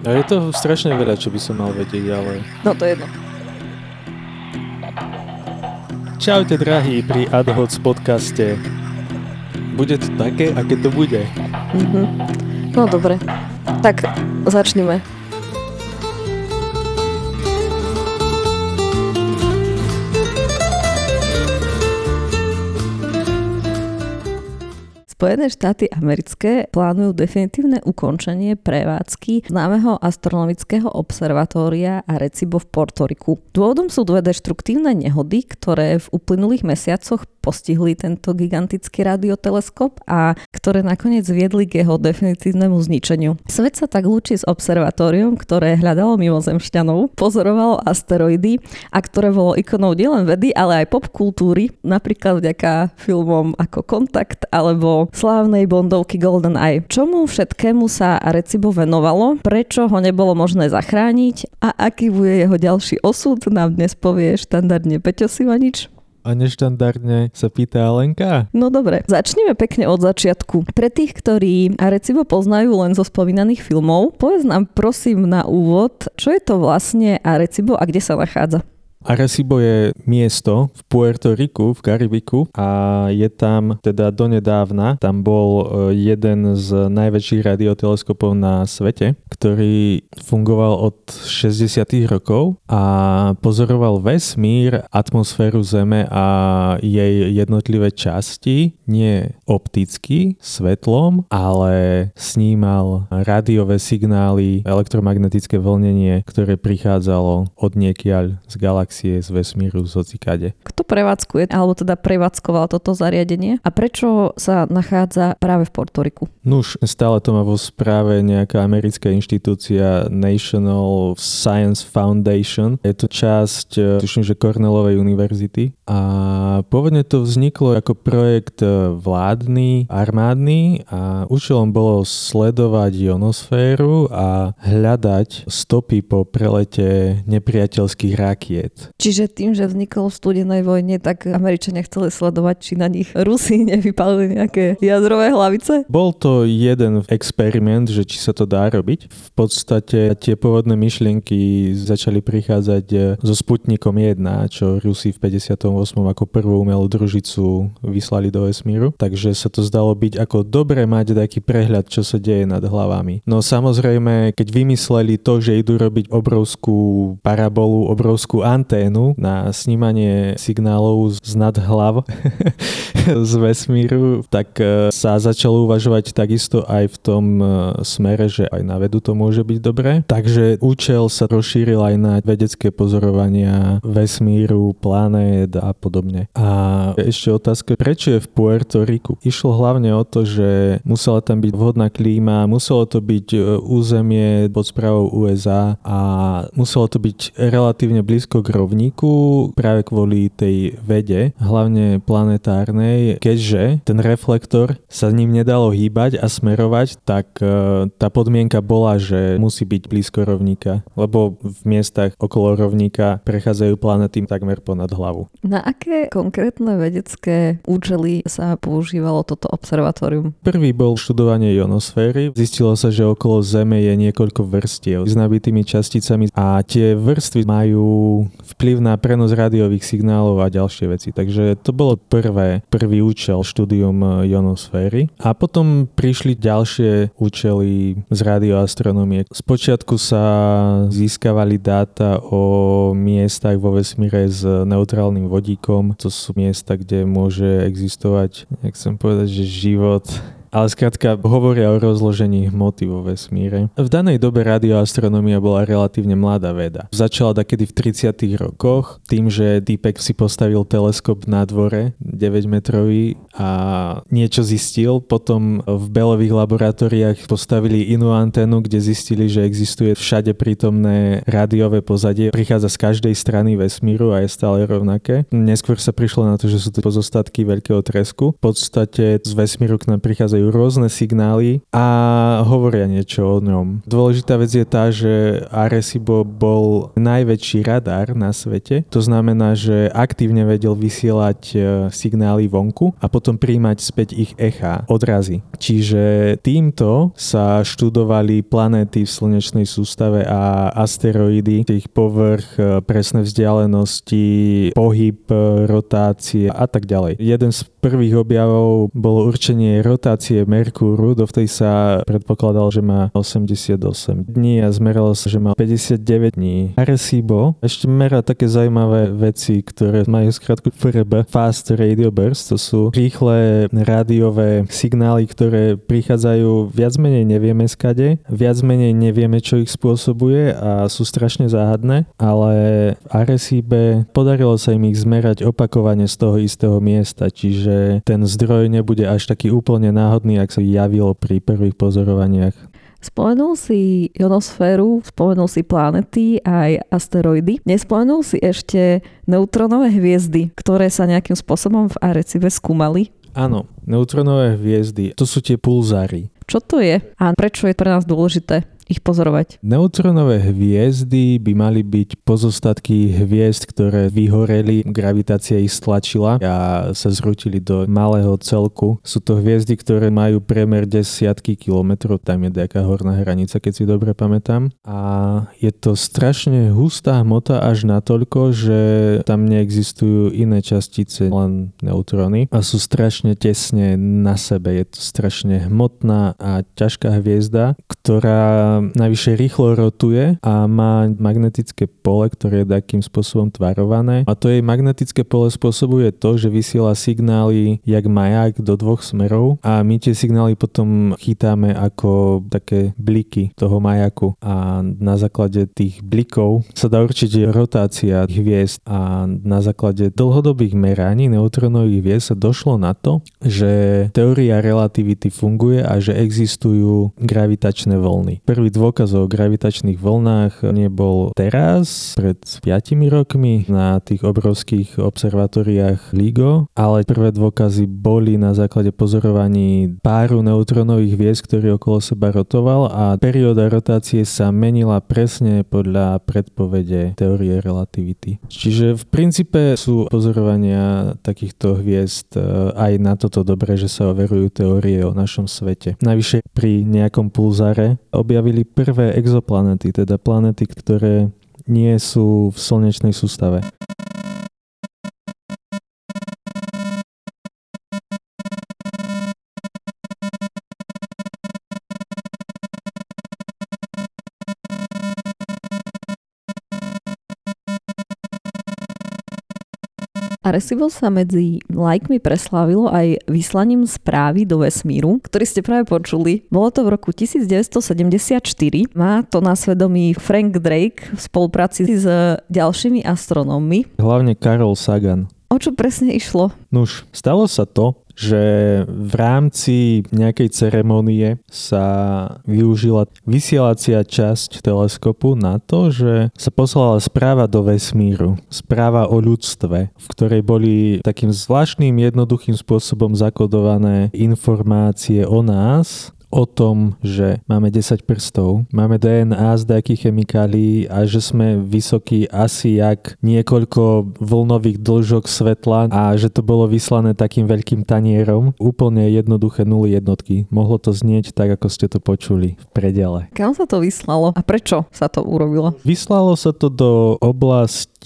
A je to strašne veľa, čo by som mal vedieť, ale... No to je jedno. Čaute drahí pri AdHoc podcaste. Bude to také, aké to bude. Mhm. No dobre. Tak začneme. Spojené štáty americké plánujú definitívne ukončenie prevádzky známeho astronomického observatória Arecibo v Portoriku. Dôvodom sú dve deštruktívne nehody, ktoré v uplynulých mesiacoch postihli tento gigantický radioteleskop a ktoré nakoniec viedli k jeho definitívnemu zničeniu. Svet sa tak lúči s observatóriom, ktoré hľadalo mimozemšťanov, pozorovalo asteroidy a ktoré bolo ikonou nielen vedy, ale aj popkultúry, napríklad vďaka filmom ako Kontakt alebo slávnej bondovky Golden Eye. Čomu všetkému sa Arecibo venovalo, prečo ho nebolo možné zachrániť a aký bude jeho ďalší osud, nám dnes povie štandardne Peťo Sivanič. A neštandardne sa pýta Alenka? No dobre, začneme pekne od začiatku. Pre tých, ktorí Arecibo poznajú len zo spomínaných filmov, povedz nám prosím na úvod, čo je to vlastne Arecibo a kde sa nachádza? Arecibo je miesto v Puerto Riku, v Karibiku a je tam teda donedávna, tam bol e, jeden z najväčších radioteleskopov na svete, ktorý fungoval od 60. rokov a pozoroval vesmír, atmosféru Zeme a jej jednotlivé časti, nie opticky, svetlom, ale snímal rádiové signály, elektromagnetické vlnenie, ktoré prichádzalo od niekiaľ z galaxie z vesmíru z hocikade. Kto prevádzkuje, alebo teda prevádzkoval toto zariadenie a prečo sa nachádza práve v Portoriku? Nuž, stále to má vo správe nejaká americká inštitúcia National Science Foundation. Je to časť, e, tuším, že Cornellovej univerzity a pôvodne to vzniklo ako projekt e, vládny, armádny a účelom bolo sledovať ionosféru a hľadať stopy po prelete nepriateľských rakiet. Čiže tým, že vznikol v studenej vojne, tak Američania chceli sledovať, či na nich Rusi nevypalili nejaké jadrové hlavice? Bol to jeden experiment, že či sa to dá robiť. V podstate tie pôvodné myšlienky začali prichádzať eh, so Sputnikom 1, čo Rusi v 58. ako prvú umelú družicu vyslali do vesmíru. Takže sa to zdalo byť ako dobre mať taký prehľad, čo sa deje nad hlavami. No samozrejme, keď vymysleli to, že idú robiť obrovskú parabolu, obrovskú anténu na snímanie signálov z nad hlav z vesmíru, tak e, sa začalo uvažovať takisto aj v tom e, smere, že aj na vedu to môže byť dobré. Takže účel sa rozšíril aj na vedecké pozorovania vesmíru, planét a podobne. A ešte otázka, prečo je v Puerto Riku? Išlo hlavne o to, že musela tam byť vhodná klíma, muselo to byť e, územie pod správou USA a muselo to byť relatívne blízko k rovníku práve kvôli tej vede, hlavne planetárnej, keďže ten reflektor sa ním nedalo hýbať a smerovať, tak e, tá podmienka bola, že musí byť blízko rovníka, lebo v miestach okolo rovníka prechádzajú planety takmer ponad hlavu. Na aké konkrétne vedecké účely sa používalo toto observatórium? Prvý bol študovanie ionosféry. Zistilo sa, že okolo Zeme je niekoľko vrstiev s nabitými časticami a tie vrstvy majú vplyv na prenos rádiových signálov a ďalšie veci. Takže to bolo prvé, prvý účel štúdium ionosféry. A potom prišli ďalšie účely z radioastronomie. Spočiatku sa získavali dáta o miestach vo vesmíre s neutrálnym vodíkom. To sú miesta, kde môže existovať, jak chcem povedať, že život ale skrátka hovoria o rozložení hmoty vo vesmíre. V danej dobe radioastronomia bola relatívne mladá veda. Začala takedy v 30. rokoch tým, že Deepak si postavil teleskop na dvore 9 metrový a niečo zistil. Potom v Belových laboratóriách postavili inú anténu, kde zistili, že existuje všade prítomné rádiové pozadie. Prichádza z každej strany vesmíru a je stále rovnaké. Neskôr sa prišlo na to, že sú to pozostatky veľkého tresku. V podstate z vesmíru k nám prichádzajú prichádzajú rôzne signály a hovoria niečo o ňom. Dôležitá vec je tá, že Arecibo bol najväčší radar na svete. To znamená, že aktívne vedel vysielať e, signály vonku a potom príjmať späť ich echa, odrazy. Čiže týmto sa študovali planéty v slnečnej sústave a asteroidy, ich povrch, e, presné vzdialenosti, pohyb, e, rotácie a tak ďalej. Jeden z prvých objavov bolo určenie rotácie Merkúru, dovtedy sa predpokladal, že má 88 dní a zmeralo sa, že má 59 dní. Arecibo ešte merá také zaujímavé veci, ktoré majú skratku FRB, Fast Radio Burst, to sú rýchle rádiové signály, ktoré prichádzajú viac menej nevieme skade, viac menej nevieme, čo ich spôsobuje a sú strašne záhadné, ale v Arecibe podarilo sa im ich zmerať opakovane z toho istého miesta, čiže že ten zdroj nebude až taký úplne náhodný, ak sa javil pri prvých pozorovaniach. Spomenul si ionosféru, spomenul si planety aj asteroidy. Nespomenul si ešte neutronové hviezdy, ktoré sa nejakým spôsobom v Arecibe skúmali? Áno, neutronové hviezdy, to sú tie pulzáry. Čo to je a prečo je pre nás dôležité? Ich pozorovať? Neutronové hviezdy by mali byť pozostatky hviezd, ktoré vyhoreli, gravitácia ich stlačila a sa zrutili do malého celku. Sú to hviezdy, ktoré majú priemer desiatky kilometrov, tam je nejaká horná hranica, keď si dobre pamätám. A je to strašne hustá hmota až natoľko, že tam neexistujú iné častice, len neutróny a sú strašne tesne na sebe. Je to strašne hmotná a ťažká hviezda, ktorá najvyššie rýchlo rotuje a má magnetické pole, ktoré je takým spôsobom tvarované. A to jej magnetické pole spôsobuje to, že vysiela signály jak maják do dvoch smerov a my tie signály potom chytáme ako také bliky toho majaku a na základe tých blikov sa dá určiť rotácia hviezd a na základe dlhodobých meraní neutronových hviezd sa došlo na to, že teória relativity funguje a že existujú gravitačné vlny. Prvý dôkaz o gravitačných vlnách nebol teraz, pred 5 rokmi na tých obrovských observatóriách LIGO, ale prvé dôkazy boli na základe pozorovaní páru neutronových hviezd, ktorý okolo seba rotoval a perióda rotácie sa menila presne podľa predpovede teórie relativity. Čiže v princípe sú pozorovania takýchto hviezd e, aj na toto dobré, že sa overujú teórie o našom svete. Najvyššie pri nejakom pulzáre objavili objavili prvé exoplanety, teda planety, ktoré nie sú v slnečnej sústave. Arecibo sa medzi lajkmi preslávilo aj vyslaním správy do vesmíru, ktorý ste práve počuli. Bolo to v roku 1974. Má to na svedomí Frank Drake v spolupráci s ďalšími astronómmi. Hlavne Karol Sagan. O čo presne išlo? Nuž, stalo sa to, že v rámci nejakej ceremonie sa využila vysielacia časť teleskopu na to, že sa poslala správa do vesmíru. Správa o ľudstve, v ktorej boli takým zvláštnym jednoduchým spôsobom zakodované informácie o nás, o tom, že máme 10 prstov, máme DNA z nejakých chemikálií a že sme vysokí asi jak niekoľko vlnových dĺžok svetla a že to bolo vyslané takým veľkým tanierom. Úplne jednoduché nuly jednotky. Mohlo to znieť tak, ako ste to počuli v predele. Kam sa to vyslalo a prečo sa to urobilo? Vyslalo sa to do oblasti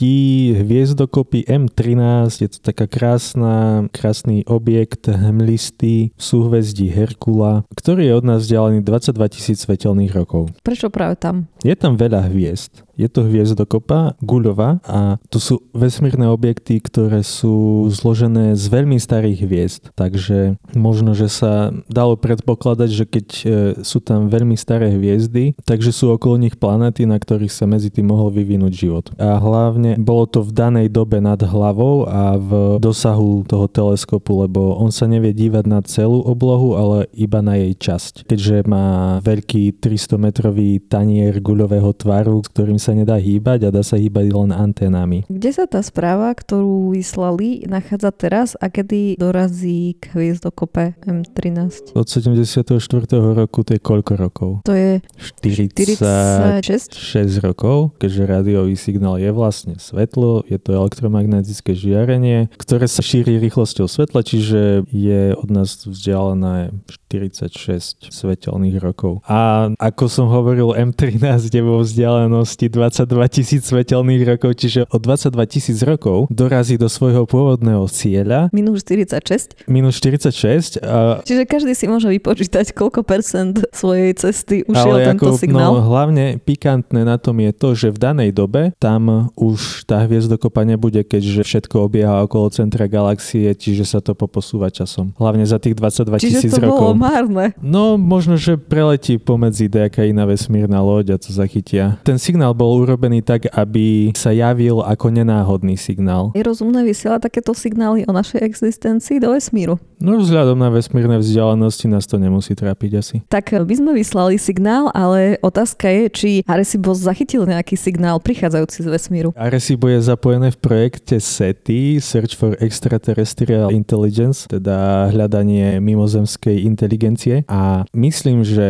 hviezdokopy M13. Je to taká krásna, krásny objekt hmlistý v súhvezdí Herkula, ktorý je od nás vzdialený 22 tisíc svetelných rokov. Prečo práve tam? Je tam veľa hviezd. Je to hviezdokopa Guľova a to sú vesmírne objekty, ktoré sú zložené z veľmi starých hviezd. Takže možno, že sa dalo predpokladať, že keď e, sú tam veľmi staré hviezdy, takže sú okolo nich planéty, na ktorých sa medzi tým mohol vyvinúť život. A hlavne bolo to v danej dobe nad hlavou a v dosahu toho teleskopu, lebo on sa nevie dívať na celú oblohu, ale iba na jej časť. Keďže má veľký 300 metrový tanier guľového tvaru, s ktorým sa nedá hýbať a dá sa hýbať len anténami. Kde sa tá správa, ktorú vyslali, nachádza teraz a kedy dorazí k hviezdokope M13? Od 74. roku to je koľko rokov? To je 46 6 rokov, keďže rádiový signál je vlastne svetlo, je to elektromagnetické žiarenie, ktoré sa šíri rýchlosťou svetla, čiže je od nás vzdialené 46 svetelných rokov. A ako som hovoril, M13 je vo vzdialenosti 22 tisíc svetelných rokov, čiže o 22 tisíc rokov dorazí do svojho pôvodného cieľa. Minus 46. Minus 46. A... Čiže každý si môže vypočítať, koľko percent svojej cesty ušiel Ale tento ako, signál. No, hlavne pikantné na tom je to, že v danej dobe tam už tá hviezdokopa nebude, keďže všetko obieha okolo centra galaxie, čiže sa to poposúva časom. Hlavne za tých 22 tisíc Čiže to rokov. bolo márne. No, možno, že preletí pomedzi nejaká iná vesmírna loď a to zachytia. Ten signál bol urobený tak, aby sa javil ako nenáhodný signál. Je rozumné vysielať takéto signály o našej existencii do vesmíru. No, vzhľadom na vesmírne vzdialenosti nás to nemusí trápiť asi. Tak by sme vyslali signál, ale otázka je, či Arecibo zachytil nejaký signál prichádzajúci z vesmíru. Arecibo je zapojené v projekte SETI, Search for Extraterrestrial Intelligence, teda hľadanie mimozemskej inteligencie a myslím, že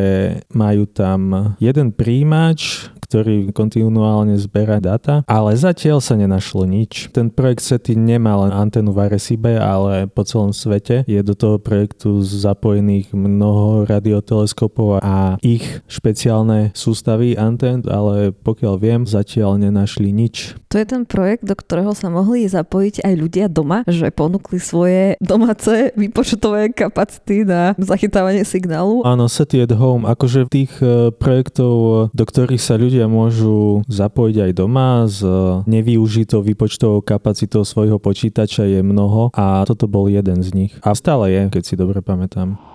majú tam jeden príjimač, ktorý kontinuálne zberá data, ale zatiaľ sa nenašlo nič. Ten projekt SETI nemá len antenu v Arecibe, ale po celom svete. Je do toho projektu zapojených mnoho radioteleskopov a ich špeciálne sústavy antén, ale pokiaľ viem, zatiaľ nenašli nič. To je ten projekt, do ktorého sa mohli zapojiť aj ľudia doma, že ponúkli svoje domáce výpočtové kapacity na zachytávanie signálu. Áno, SETI at Home, akože tých e, projektov, do ktorých sa ľudia môžu zapojiť aj doma s nevyužitou výpočtovou kapacitou svojho počítača je mnoho a toto bol jeden z nich. A stále je, keď si dobre pamätám.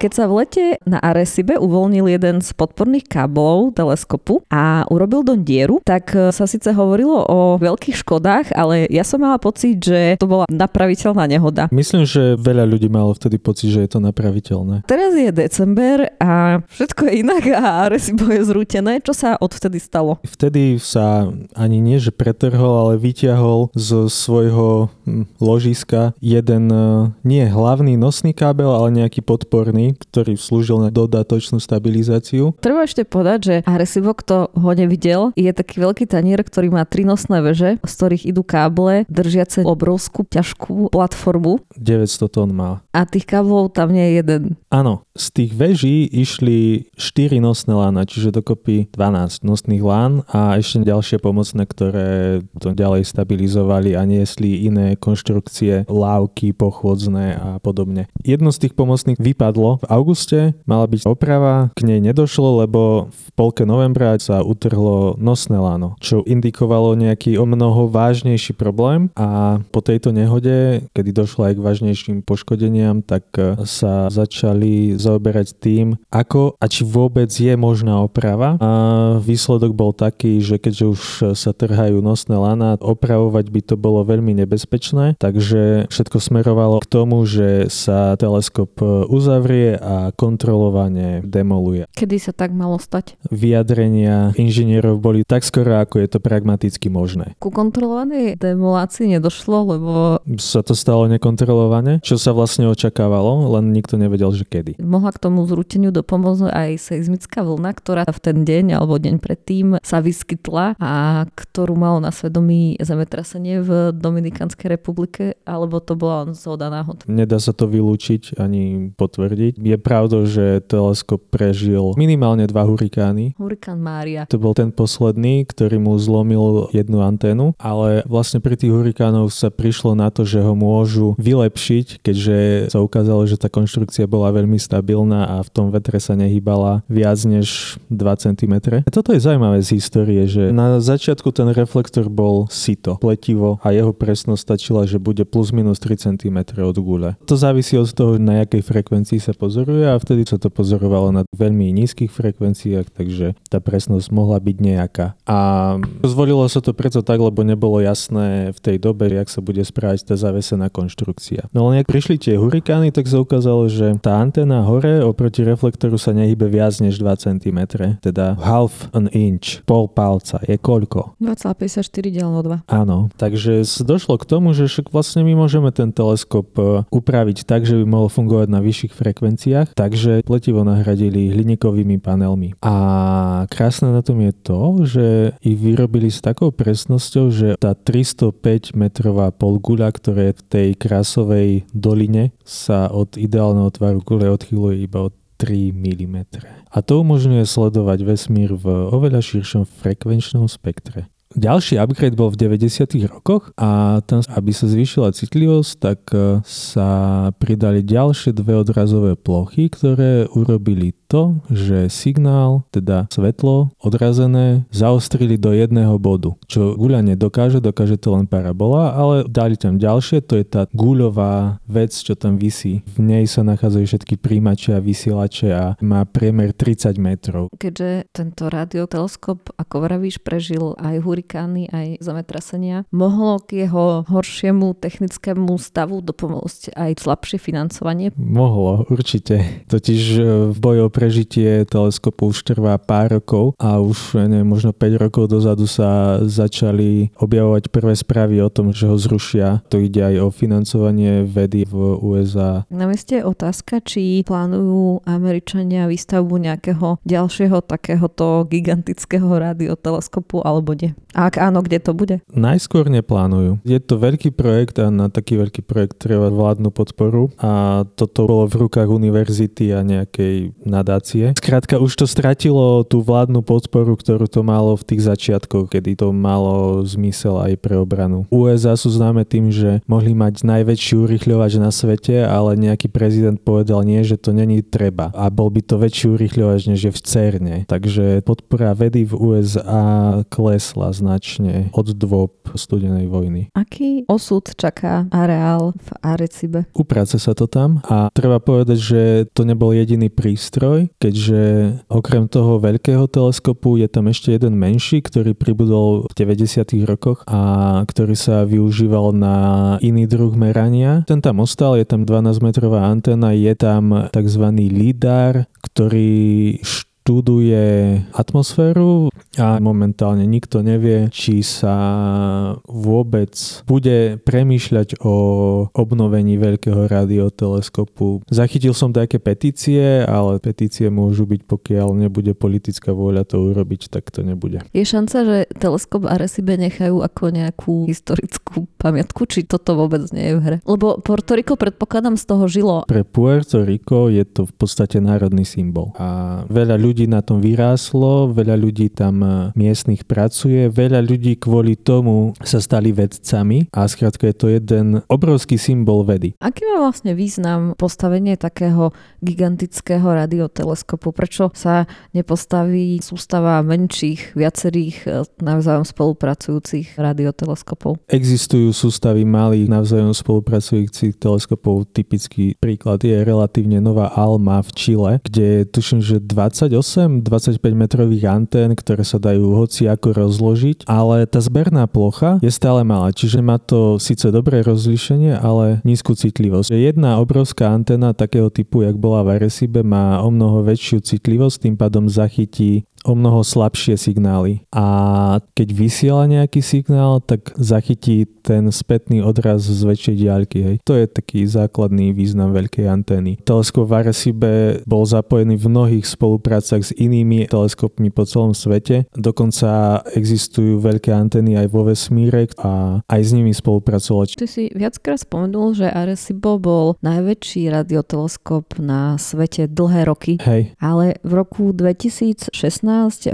Keď sa v lete na Arecibe uvoľnil jeden z podporných káblov teleskopu a urobil do dieru, tak e, sa síce hovorilo o veľkých škodách, ale ja som mala pocit, že to bola napraviteľná nehoda. Myslím, že veľa ľudí malo vtedy pocit, že je to napraviteľné. Teraz je december a všetko je inak a Arecibo je zrútené. Čo sa odvtedy stalo? Vtedy sa ani nie, že pretrhol, ale vyťahol zo svojho hm, ložiska jeden e, nie hlavný nosný kábel, ale nejaký podporný, ktorý slúžil na dodatočnú stabilizáciu. Treba ešte povedať, že Arecibo, kto ho nevidel, je taký veľký tanier, ktorý má tri nosné veže, z ktorých idú káble držiace obrovskú ťažkú platformu 900 tón má. a tých káblov tam nie je jeden. Áno, z tých veží išli 4 nosné lána, čiže dokopy 12 nosných lán a ešte ďalšie pomocné, ktoré to ďalej stabilizovali a niesli iné konštrukcie, lávky, pochôdzne a podobne. Jedno z tých pomocných vypadlo v auguste, mala byť oprava, k nej nedošlo, lebo v polke novembra sa utrhlo nosné láno, čo indikovalo nejaký o mnoho vážnejší problém a po tejto nehode, kedy došlo aj k vážnejším poškodeniam, tak e, sa začali zaoberať tým, ako a či vôbec je možná oprava. A výsledok bol taký, že keďže už sa trhajú nosné lana, opravovať by to bolo veľmi nebezpečné, takže všetko smerovalo k tomu, že sa teleskop uzavrie a kontrolovane demoluje. Kedy sa tak malo stať? Vyjadrenia inžinierov boli tak skoro, ako je to pragmaticky možné. Ku kontrolovanej demolácii nedošlo, lebo Sa to stalo nekontrolované, čo sa vlastne očakávalo, len nikto nevedel, že kedy. mohla k tomu zrúteniu dopomôcť aj seizmická vlna, ktorá v ten deň alebo deň predtým sa vyskytla a ktorú malo na svedomí zemetrasenie v Dominikanskej republike, alebo to bola zhoda náhod. Nedá sa to vylúčiť ani potvrdiť. Je pravdou, že teleskop prežil minimálne dva hurikány. Hurikán Mária. To bol ten posledný, ktorý mu zlomil jednu anténu, ale vlastne pri tých hurikánoch sa prišlo na to, že ho môžu vylepšiť, keďže sa ukázalo, že tá konštrukcia bola veľmi stabilná a v tom vetre sa nehýbala viac než 2 cm. A toto je zaujímavé z histórie, že na začiatku ten reflektor bol sito, pletivo a jeho presnosť stačila, že bude plus minus 3 cm od gule. To závisí od toho, na jakej frekvencii sa pozoruje a vtedy sa to pozorovalo na veľmi nízkych frekvenciách, takže tá presnosť mohla byť nejaká. A zvolilo sa to preto tak, lebo nebolo jasné v tej dobe, jak sa bude správať tá zavesená konštrukcia. No ale ak prišli tie hurikány, tak sa ukázalo, že tá anténa hore oproti reflektoru sa nehybe viac než 2 cm, teda half an inch, pol palca je koľko? 2,54 deleno 2. Áno, takže došlo k tomu, že však vlastne my môžeme ten teleskop e, upraviť tak, že by mohol fungovať na vyšších frekvenciách, takže pletivo nahradili hliníkovými panelmi. A krásne na tom je to, že ich vyrobili s takou presnosťou, že tá 305 metrová polguľa, ktorá je v tej krásovej doline, sa od ideálneho tvaru gule odchýluje iba od 3 mm. A to umožňuje sledovať vesmír v oveľa širšom frekvenčnom spektre. Ďalší upgrade bol v 90. rokoch a tam, aby sa zvýšila citlivosť, tak e, sa pridali ďalšie dve odrazové plochy, ktoré urobili to, že signál, teda svetlo odrazené, zaostrili do jedného bodu. Čo guľa nedokáže, dokáže to len parabola, ale dali tam ďalšie, to je tá guľová vec, čo tam visí. V nej sa nachádzajú všetky príjimače a vysielače a má priemer 30 metrov. Keďže tento radioteleskop, ako vravíš, prežil aj hurikány, aj zemetrasenia, mohlo k jeho horšiemu technickému stavu dopomôcť aj slabšie financovanie? Mohlo, určite. Totiž v boji prežitie teleskopu už trvá pár rokov a už neviem, možno 5 rokov dozadu sa začali objavovať prvé správy o tom, že ho zrušia. To ide aj o financovanie vedy v USA. Na mieste je otázka, či plánujú Američania výstavbu nejakého ďalšieho takéhoto gigantického radioteleskopu alebo nie. A ak áno, kde to bude? Najskôr neplánujú. Je to veľký projekt a na taký veľký projekt treba vládnu podporu a toto bolo v rukách univerzity a nejakej nadácie nadácie. Skrátka už to stratilo tú vládnu podporu, ktorú to malo v tých začiatkoch, kedy to malo zmysel aj pre obranu. USA sú známe tým, že mohli mať najväčší urychľovač na svete, ale nejaký prezident povedal nie, že to není treba. A bol by to väčší urychľovač, než je v CERNE. Takže podpora vedy v USA klesla značne od dôb studenej vojny. Aký osud čaká areál v Arecibe? Uprace sa to tam a treba povedať, že to nebol jediný prístroj, keďže okrem toho veľkého teleskopu je tam ešte jeden menší, ktorý pribudol v 90. rokoch a ktorý sa využíval na iný druh merania. Ten tam ostal, je tam 12 metrová anténa, je tam tzv. LIDAR, ktorý študuje atmosféru a momentálne nikto nevie, či sa vôbec bude premýšľať o obnovení veľkého radioteleskopu. Zachytil som také petície, ale petície môžu byť, pokiaľ nebude politická vôľa to urobiť, tak to nebude. Je šanca, že teleskop Arecibe nechajú ako nejakú historickú pamiatku, či toto vôbec nie je v hre? Lebo Puerto Rico predpokladám z toho žilo. Pre Puerto Rico je to v podstate národný symbol a veľa ľudí ľudí na tom vyráslo, veľa ľudí tam e, miestnych pracuje, veľa ľudí kvôli tomu sa stali vedcami a skrátka je to jeden obrovský symbol vedy. Aký má vlastne význam postavenie takého gigantického radioteleskopu? Prečo sa nepostaví sústava menších, viacerých e, navzájom spolupracujúcich radioteleskopov? Existujú sústavy malých navzájom spolupracujúcich teleskopov. Typický príklad je relatívne nová Alma v Čile, kde tuším, že 28 28-25 metrových antén, ktoré sa dajú hoci ako rozložiť, ale tá zberná plocha je stále malá, čiže má to síce dobré rozlíšenie, ale nízku citlivosť. Jedna obrovská anténa takého typu, jak bola v Arecibe, má o mnoho väčšiu citlivosť, tým pádom zachytí o mnoho slabšie signály. A keď vysiela nejaký signál, tak zachytí ten spätný odraz z väčšej diaľky. Hej. To je taký základný význam veľkej antény. Teleskop v Arecibe bol zapojený v mnohých spoluprácach s inými teleskopmi po celom svete. Dokonca existujú veľké antény aj vo vesmíre a aj s nimi spolupracoval. Ty si viackrát spomenul, že Arecibo bol najväčší radioteleskop na svete dlhé roky. Hej. Ale v roku 2016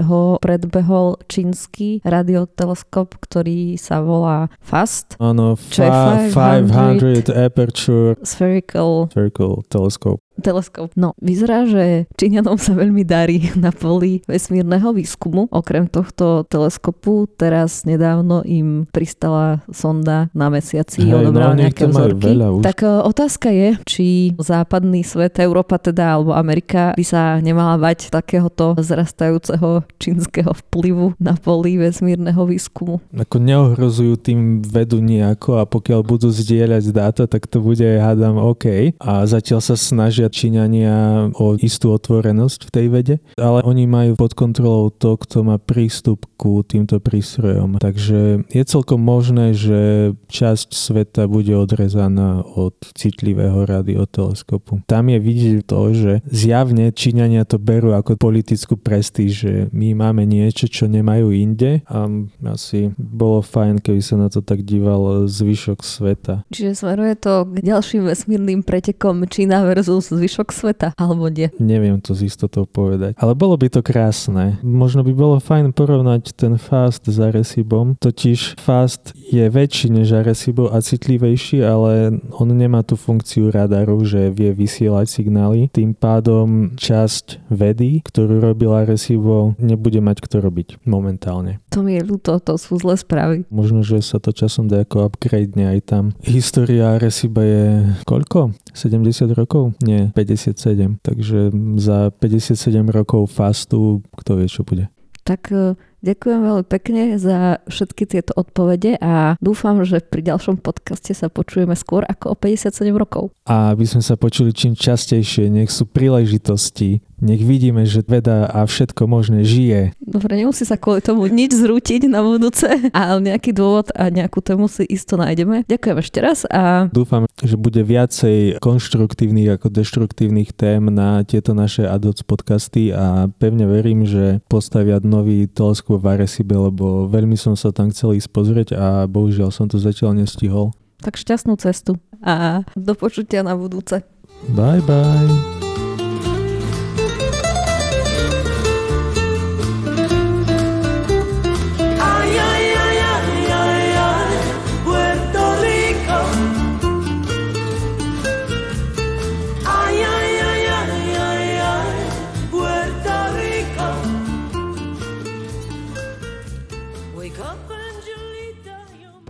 ho predbehol čínsky radioteleskop, ktorý sa volá FAST. Áno, 500 aperture spherical, spherical telescope. Teleskop. No, vyzerá, že Číňanom sa veľmi darí na poli vesmírneho výskumu. Okrem tohto teleskopu teraz nedávno im pristala sonda na mesiaci, Hej, odobrala no, nejaké vzorky. už. Tak e, otázka je, či západný svet, Európa teda, alebo Amerika by sa nemala bať takéhoto zrastajúceho čínskeho vplyvu na poli vesmírneho výskumu. Ako neohrozujú tým vedu nejako a pokiaľ budú zdieľať dáta, tak to bude, hádam, OK. A zatiaľ sa snažia Číňania o istú otvorenosť v tej vede, ale oni majú pod kontrolou to, kto má prístup ku týmto prístrojom. Takže je celkom možné, že časť sveta bude odrezaná od citlivého radioteleskopu. Tam je vidieť to, že zjavne Číňania to berú ako politickú prestíž, že my máme niečo, čo nemajú inde a asi bolo fajn, keby sa na to tak díval zvyšok sveta. Čiže smeruje to k ďalším vesmírnym pretekom Čína versus zvyšok sveta, alebo nie? Neviem to z istotou povedať. Ale bolo by to krásne. Možno by bolo fajn porovnať ten Fast s Arecibom. Totiž Fast je väčší než Arecibo a citlivejší, ale on nemá tú funkciu radaru, že vie vysielať signály. Tým pádom časť vedy, ktorú robil Arecibo, nebude mať kto robiť momentálne. To mi je ľúto, to sú zlé správy. Možno, že sa to časom dá ako upgrade aj tam. História Areciba je koľko? 70 rokov? Nie, 57. Takže za 57 rokov fastu, kto vie, čo bude. Tak e, ďakujem veľmi pekne za všetky tieto odpovede a dúfam, že pri ďalšom podcaste sa počujeme skôr ako o 57 rokov. A aby sme sa počuli čím častejšie, nech sú príležitosti, nech vidíme, že veda a všetko možné žije. Dobre, nemusí sa kvôli tomu nič zrútiť na budúce, ale nejaký dôvod a nejakú tému si isto nájdeme. Ďakujem ešte raz a Dúfam, že bude viacej konštruktívnych ako deštruktívnych tém na tieto naše ADOC podcasty a pevne verím, že postavia nový teleskop v Arecibe, lebo veľmi som sa tam chcel ísť pozrieť a bohužiaľ som to zatiaľ nestihol. tak šťastnú cestu a do počutia na budúce. Bye bye.